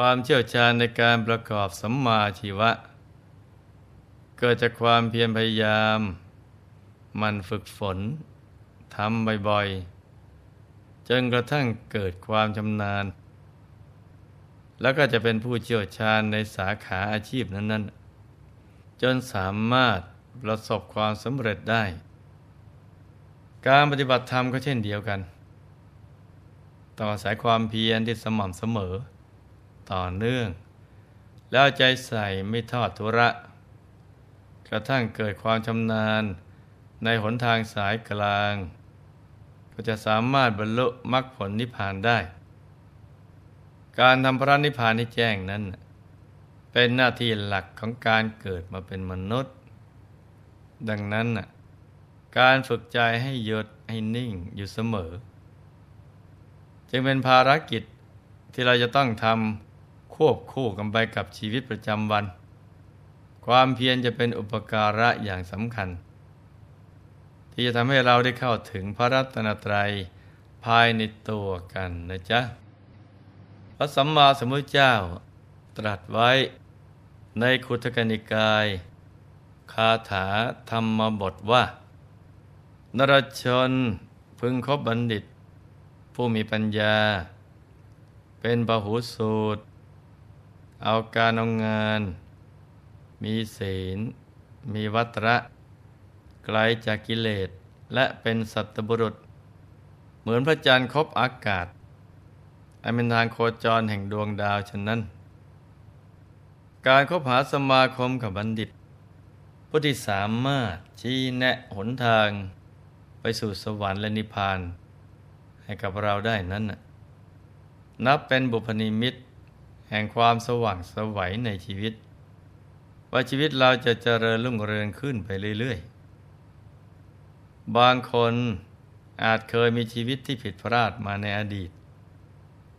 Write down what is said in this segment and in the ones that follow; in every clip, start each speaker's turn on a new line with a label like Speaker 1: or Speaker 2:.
Speaker 1: ความเชี่ยวชาญในการประกอบสัมมาชีวะ เกิดจากความเพียรพยายาม มันฝึกฝนทำบ่อยๆ จนกระทั่งเกิดความชำนาญ แล้วก็จะเป็นผู้เชี่ยวชาญในสาขาอาชีพนั้น ๆ จนสามารถประสบความสำเร็จได้ การปฏิบัติธรรมก็เช่นเดียวกันต้องอายความเพียรที่สม่ำเสมอ ต่อเนื่อง แล้วใจใส่ไม่ทอดทุระ กระทั่งเกิดความชำนาญในหนทางสายกลาง ก็จะสามารถบรรลุมรรคผลนิพพานได้ การทำพระนิพพานให้แจ้งนั้น เป็นหน้าที่หลักของการเกิดมาเป็นมนุษย์ ดังนั้นการฝึกใจให้หยุดให้นิ่งอยู่เสมอ จึงเป็นภารกิจที่เราจะต้องทำ ควบคู่กันไปกับชีวิตประจำวัน ความเพียรจะเป็นอุปการะอย่างสำคัญ ที่จะทำให้เราได้เข้าถึงพระรัตนตรัยภายในตัวกันนะจ๊ะ พระสัมมาสัมพุทธเจ้าตรัสไว้ในคุตกนิกาย คาถาธรรมบทว่า นรชนพึงคบบัณฑิต ผู้มีปัญญา เป็นปหูสูตร เอาการเอางาน มีศีล มีวัตระ ไกลจากกิเลส และเป็นสัตบุรุษ เหมือนพระจันทร์คบอากาศ อันเป็นทางโคจรแห่งดวงดาวฉะนั้น การคบหาสมาคมกับบัณฑิตผู้ที่สามารถชี้แนะหนทาง ไปสู่สวรรค์และนิพพาน ให้กับเราได้นั้น นับเป็นบุพนิมิต แห่งความสว่างสวัยในชีวิต ว่าชีวิตเราจะเจริญรุ่งเรืองขึ้นไปเรื่อยๆ บางคนอาจเคยมีชีวิตที่ผิดพลาดมาในอดีต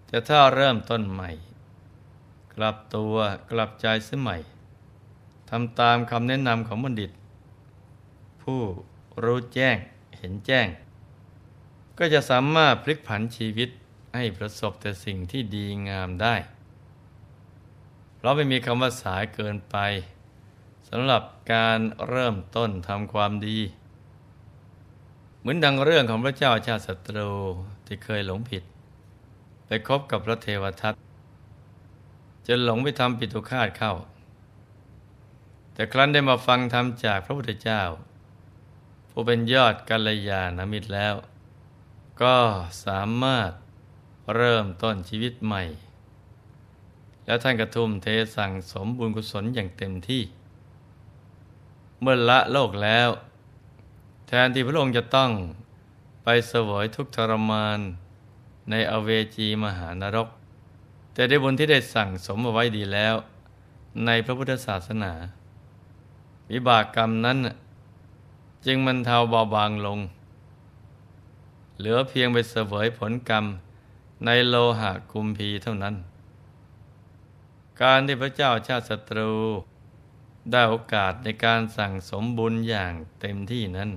Speaker 1: แต่ถ้าเริ่มต้นใหม่ กลับตัวกลับใจเสียใหม่ทำตามคำแนะนำของบัณฑิต ผู้รู้แจ้งเห็นแจ้ง ก็จะสามารถพลิกผันชีวิตให้ประสบแต่สิ่งที่ดีงามได้ เพราะไม่มีคำว่าสายเกินไปสำหรับการเริ่มต้นทำความดี เหมือนดังเรื่องของพระเจ้าชาติศัตรูที่เคยหลงผิด ไปคบกับพระเทวทัตจนหลงไปทำปิตุคาตเข้า แต่ครั้นได้มาฟังธรรมจากพระพุทธเจ้า ผู้เป็นยอดกัลยาณมิตรแล้ว ก็สามารถเริ่มต้นชีวิตใหม่ แล้วท่านกระทุ่มเทสั่งสมบุญกุศลอย่างเต็มที่ เมื่อละโลกแล้ว แทนที่พระองค์จะต้องไปเสวยทุกทรมานในอเวจีมหานรก แต่ได้บุญที่ได้สั่งสมเอาไว้ดีแล้ว ในพระพุทธศาสนา วิบากกรรมนั้น จึงมันเทาเบาบางลง เหลือเพียงไปเสวยผลกรรมในโลหะกุมพีเท่านั้น การที่พระเจ้าชาติศัตรู ได้โอกาสในการสั่งสมบุญอย่างเต็มที่นั้น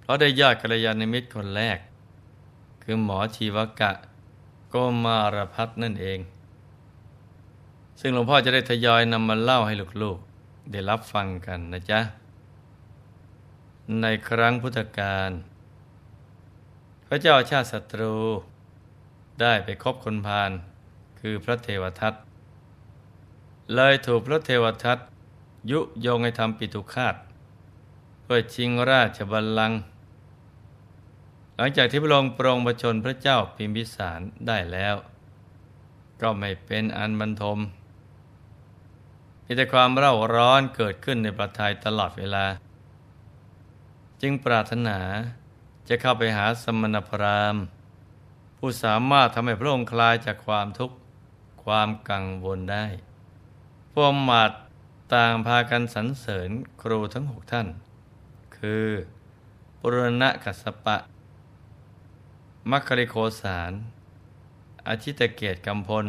Speaker 1: เพราะได้ญาติกัลยาณมิตรคนแรก คือหมอชีวกะโกมารพัฒนั่นเอง ซึ่งหลวงพ่อจะได้ทยอยนำมาเล่าให้ลูกๆ ได้รับฟังกันนะจ๊ะ ในครั้งพุทธกาลพระเจ้าชาติศัตรู ได้ไปคบคนพาล คือพระเทวทัตเลยถูกพระเทวทัตยุยงให้ทำปิตุคาตเพื่อชิงราชบัลลังก์หลังจากที่พระองค์ปรองประชนพระเจ้าพิมพิสารได้แล้ว ก็ไม่เป็นอันบรรทมมีแต่ความเร่าร้อนเกิดขึ้นในประทัยตลอดเวลา จึงปรารถนาจะเข้าไปหาสมณพราหมณ์ ผู้สามารถทำให้พระองค์คลายจากความทุกข์ ความกังวลได้พวกมาดต่างพากันสรรเสริญครูทั้งหกท่าน คือปุรณะกัสปะ มัคคริโคสารอาชิตเกตกำพล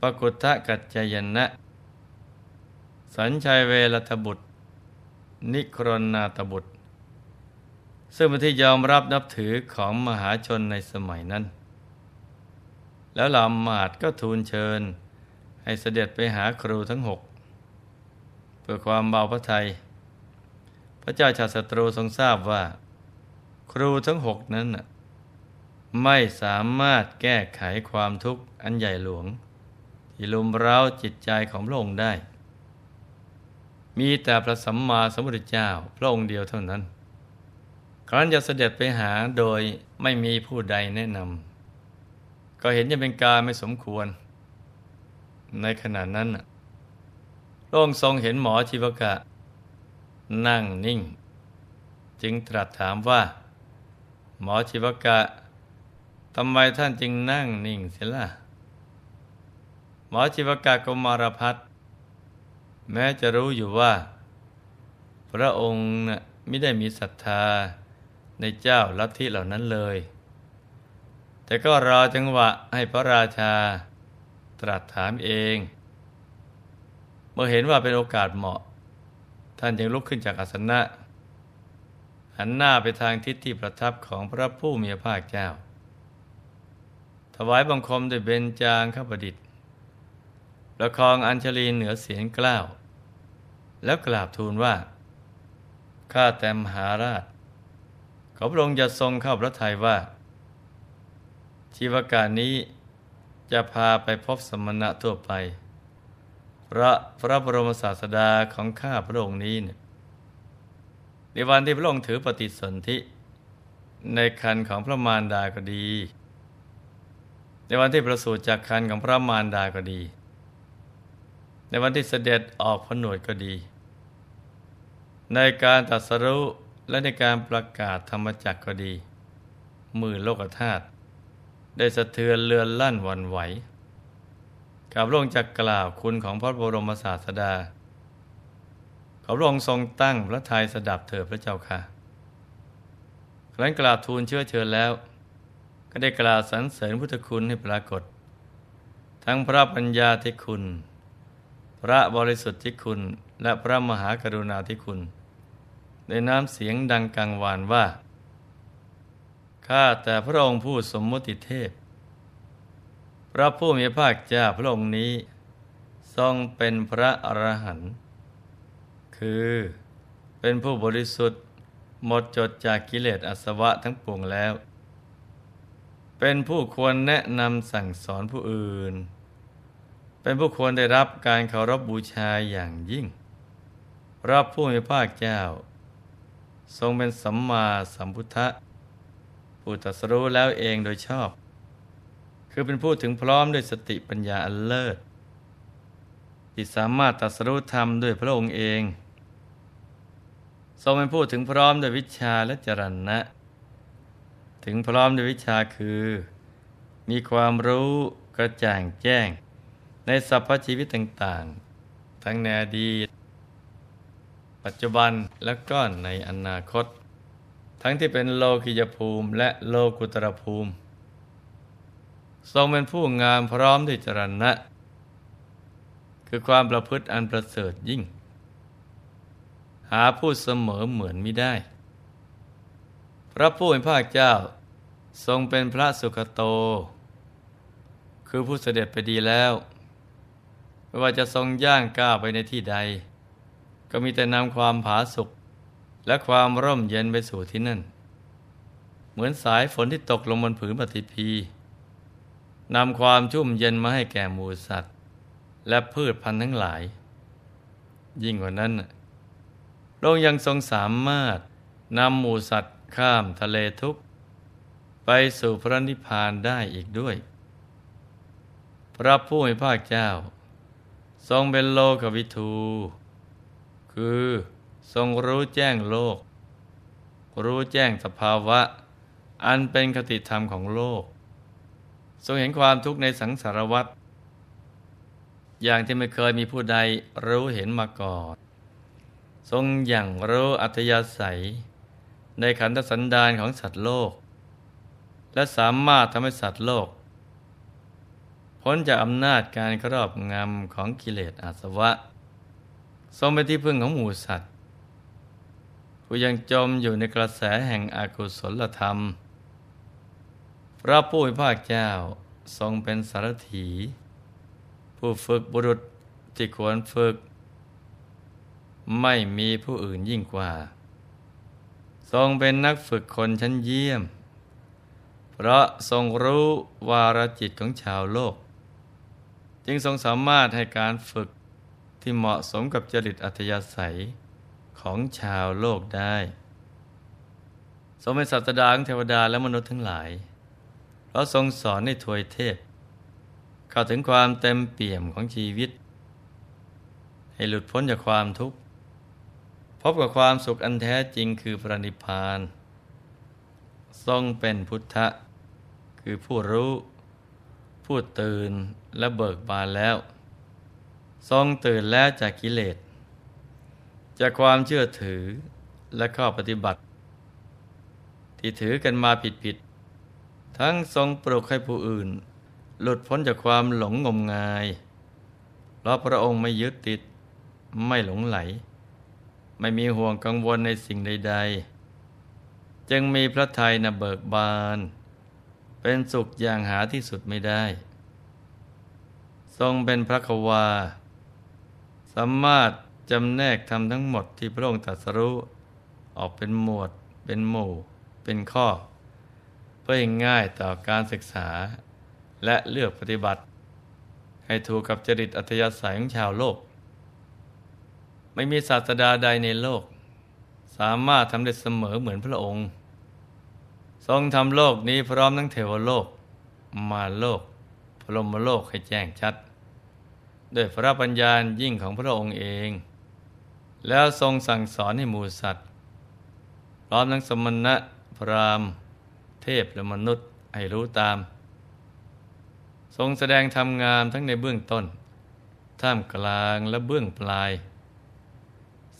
Speaker 1: ปกุทะกัจจยนะ สัญชัยเวรตบุตร นิครนาตบุตร ซึ่งเป็นที่ยอมรับนับถือของมหาชนในสมัยนั้น แล้วลำมาดก็ทูลเชิญ ให้เสด็จไปหาครูทั้งหกเพื่อความเบาพระทัยพระเจ้าชาติศัตรูทรงทราบว่า ครูทั้งหกนั้นไม่สามารถแก้ไขความทุกข์อันใหญ่หลวง ที่ลุมเร้าจิตใจของพระองค์ได้ มีแต่พระสัมมาสัมพุทธเจ้าพระองค์เดียวเท่านั้น ครั้นจะเสด็จไปหาโดยไม่มีผู้ใดแนะนำ ก็เห็นจะเป็นการไม่สมควร ในขณะนั้นพระองค์ทรงเห็นหมอชีวกะ นั่งนิ่ง จึงตรัสถามว่า หมอชีวกะทำไมท่านจึงนั่งนิ่งเสียล่ะ หมอชีวกากมารพัฒแม้จะรู้อยู่ว่า พระองค์ไม่ได้มีศรัทธาในเจ้าลัทธิเหล่านั้นเลย แต่ก็รอจังหวะให้พระราชาตรัสถามเอง เมื่อเห็นว่าเป็นโอกาสเหมาะ ท่านจึงลุกขึ้นจากอาสนะ หันหน้าไปทางทิศที่ประทับของพระผู้มีพระภาคเจ้า ถวายบังคมด้วยเบญจางข้าประดิษฐ์ประคองอัญชลีเหนือเสียงกล้าว แล้วกราบทูลว่า ข้าแต่มหาราช ขอพระองค์จะทรงเข้าพระทัยว่า ชีวการนี้จะพาไปพบสมณะทั่วไป พระพระบรมศาสดาของข้าพระองค์นี้เนี่ยในวันที่พระองค์ถือปฏิสนธิ ในคันของพระมารดาก็ดี ในวันที่ประสูติจากคันของพระมารดาก็ดี ในวันที่เสด็จออกผนวดก็ดี ในการตัดสรุและในการประกาศธรรมจักรก็ดี มือโลกธาตุ ได้สะเทือนเลือนลั่นวันไหวกับพระองค์จะกล่าวคุณของพระบรมศาสดาขาพระองค์ทรงตั้งพระทัยสดับเถิดพระเจ้าค่ะครั้นกล่าวทูลเชื่อเชิญแล้ว ก็ได้กล่าวสรรเสริญพุทธคุณให้ปรากฏ ทั้งพระปัญญาที่คุณ พระบริสุทธิ์ที่คุณ และพระมหากรุณาที่คุณ ในน้ำเสียงดังกังวานว่า ข้าแต่พระองค์ผู้สมมติเทพ พระผู้มีภาคเจ้าพระองค์นี้ ทรงเป็นพระอรหันต์คือเป็นผู้บริสุทธิ์หมดจดจากกิเลสอาสวะทั้งปวงแล้ว เป็นผู้ควรแนะนำสั่งสอนผู้อื่น เป็นผู้ควรได้รับการเคารพบบูชาอย่างยิ่ง พรับผู้มีภาคเจ้า ทรงเป็นสัมมาสัมพุทธะ ผู้ตรัสรู้แล้วเองโดยชอบ คือเป็นผู้ถึงพร้อมด้วยสติปัญญาอันเลิศที่สามารถตรัสรู้ธรรมด้วยพระองค์เอง ทรงเป็นผู้ถึงพร้อมด้วยวิชาและจรณะถึงพร้อมด้วยวิชาคือ มีความรู้กระจ่างแจ้ง ในสรรพชีวิตต่างๆ ทั้งในอดีตปัจจุบันและก็ในอนาคต ทั้งที่เป็นโลกิยภูมิและโลกุตรภูมิ ทรงเป็นผู้งามพร้อมด้วยจรณะ คือความประพฤติอันประเสริฐยิ่ง หาผู้เสมอเหมือนไม่ได้ พระผู้เป็นพระเจ้า ทรงเป็นพระสุคโต คือผู้เสด็จไปดีแล้วไม่ว่าจะทรงย่างก้าวไปในที่ใด ก็มีแต่นำความผาสุก และความร่มเย็นไปสู่ที่นั่น เหมือนสายฝนที่ตกลงบนผืนปฏิพีนำความชุ่มเย็นมาให้แก่หมูสัตว์ และพืชพันธุ์ทั้งหลาย ยิ่งกว่านั้นพระองค์ยังทรงสามารถนำหมูสัตว์ข้ามทะเลทุกไปสู่พระนิพพานได้อีกด้วย พระผู้มีพระเจ้า ทรงเป็นโลกวิทู คือ ทรงรู้แจ้งโลก รู้แจ้งสภาวะ อันเป็นคติธรรมของโลก ทรงเห็นความทุกข์ในสังสารวัฏอย่างที่ไม่เคยมีผู้ใดรู้เห็นมาก่อน ทรงอย่างรู้อัธยาศัย ในขันธสันดานของสัตว์โลก และสามารถทำให้สัตว์โลก พ้นจากอำนาจการครอบงำของกิเลสอาสวะ ทรงเป็นที่พึ่งของหมู่สัตว์ ผู้ยังจมอยู่ในกระแสแห่งอกุศลธรรม พระผู้มีพระเจ้าทรงเป็นสารถี ผู้ฝึกบุรุษที่ควรฝึก ไม่มีผู้อื่นยิ่งกว่า ทรงเป็นนักฝึกคนชั้นเยี่ยม เพราะทรงรู้วาระจิตของชาวโลก จึงทรงสามารถให้การฝึกที่เหมาะสมกับจริตอัธยาศัย ของชาวโลกได้ ทรงเป็นสัตดาของเทวดาและมนุษย์ทั้งหลายเพราะทรงสอนให้ทวยเทพ เข้าถึงความเต็มเปี่ยมของชีวิต ให้หลุดพ้นจากความทุกข์ พบกับความสุขอันแท้จริงคือพระนิพพาน ทรงเป็นพุทธะ คือผู้รู้ ผู้ตื่นและเบิกบานแล้ว ทรงตื่นแล้วจากกิเลส จากความเชื่อถือและข้อปฏิบัติ ที่ถือกันมาผิดๆทั้งทรงปลุกให้ผู้อื่น หลุดพ้นจากความหลงงมงาย เพราะพระองค์ไม่ยึดติดไม่หลงไหล ไม่มีห่วงกังวลในสิ่งใด ๆ จึงมีพระทัยนเบิกบาน เป็นสุขอย่างหาที่สุดไม่ได้ ทรงเป็นพระควาสามารถ จำแนกทำทั้งหมดที่พระองค์ตรัสรู้ออกเป็นหมวด เป็นหมู่ เป็นข้อ เพื่อให้ง่ายต่อการศึกษา และเลือกปฏิบัติ ให้ถูกกับจริตอัธยาศัยของชาวโลก ไม่มีศาสดาใดในโลก สามารถทำได้เสมอเหมือนพระองค์ ทรงทำโลกนี้พร้อมทั้งเทวโลก มาโลก พรหมโลกให้แจ้งชัด ด้วยพระปัญญายิ่งของพระองค์เอง แล้วทรงสั่งสอนให้หมูสัตว์พร้อมทั้งสมณะพราหมณ์ เทพและมนุษย์ให้รู้ตาม ทรงแสดงทำงามทั้งในเบื้องต้น ท่ามกลางและเบื้องปลาย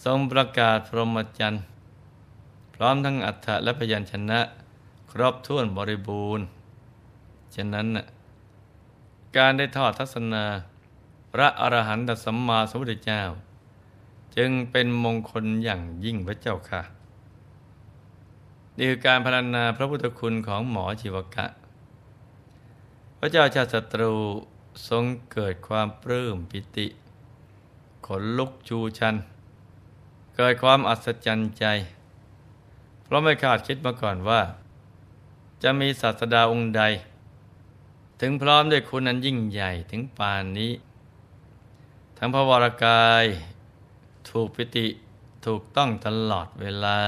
Speaker 1: ทรงประกาศพรหมจรรย์ พร้อมทั้งอัฏฐะและพยัญชนะ ครบถ้วนบริบูรณ์ ฉะนั้นการได้ทอดทัศนา พระอรหันตสัมมาสัมพุทธเจ้า จึงเป็นมงคลอย่างยิ่งพระเจ้าค่ะนี่คือการพรรณนาพระพุทธคุณของหมอชีวกะ พระเจ้าชาติศัตรูทรงเกิดความปลื้มปิติ ขนลุกชูชัน เกิดความอัศจรรย์ใจ เพราะไม่คาดคิดมาก่อนว่า จะมีศาสดาองค์ใด ถึงพร้อมด้วยคุณนั้นยิ่งใหญ่ถึงปานนี้ ทั้งพระวรากาย ถูกปิติถูกต้องตลอดเวลา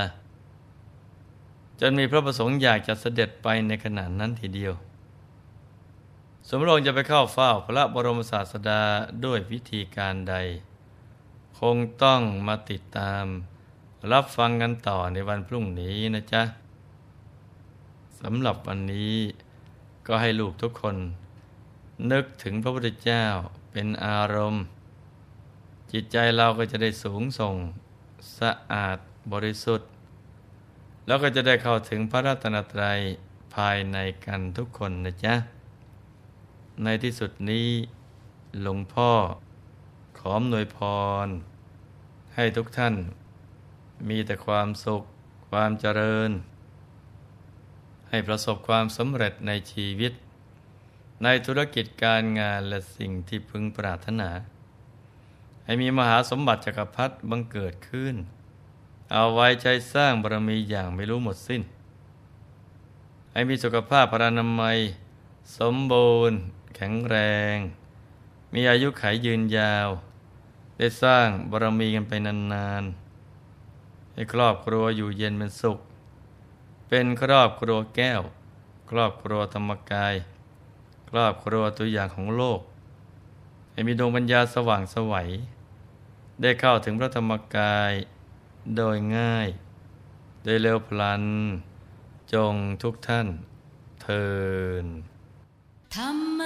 Speaker 1: จนมีพระประสงค์อยากจะเสด็จไปในขณะนั้นทีเดียว สมรงจะไปเข้าเฝ้าพระบรมศาสดาด้วยวิธีการใด คงต้องมาติดตาม รับฟังกันต่อในวันพรุ่งนี้นะจ๊ะสำหรับวันนี้ก็ให้ลูกทุกคน นึกถึงพระพุทธเจ้าเป็นอารมณ์ จิตใจเราก็จะได้สูงส่งสะอาดบริสุทธิ์ แล้วก็จะได้เข้าถึงพระรัตนตรัยภายในกันทุกคนนะจ๊ะ ในที่สุดนี้หลวงพ่อขอมหน่วยพร ให้ทุกท่านมีแต่ความสุขความเจริญ ให้ประสบความสำเร็จในชีวิต ในธุรกิจการงานและสิ่งที่พึงปรารถนา ให้มีมหาสมบัติจักรพรรดิบังเกิดขึ้น เอาไว้ใช้สร้างบารมีอย่างไม่รู้หมดสิ้น ให้มีสุขภาพพรานามัย สมบูรณ์ แข็งแรง มีอายุขัยยืนยาว ได้สร้างบารมีกันไปนานๆ ให้ครอบครัวอยู่เย็นเป็นสุข เป็นครอบครัวแก้ว ครอบครัวธรรมกาย ครอบครัวตัวอย่างของโลกให้มีดวงปัญญาสว่างสวัย ได้เข้าถึงพระธรรมกายโดยง่าย โดยเร็วพลัน จงทุกท่านเทินธรรม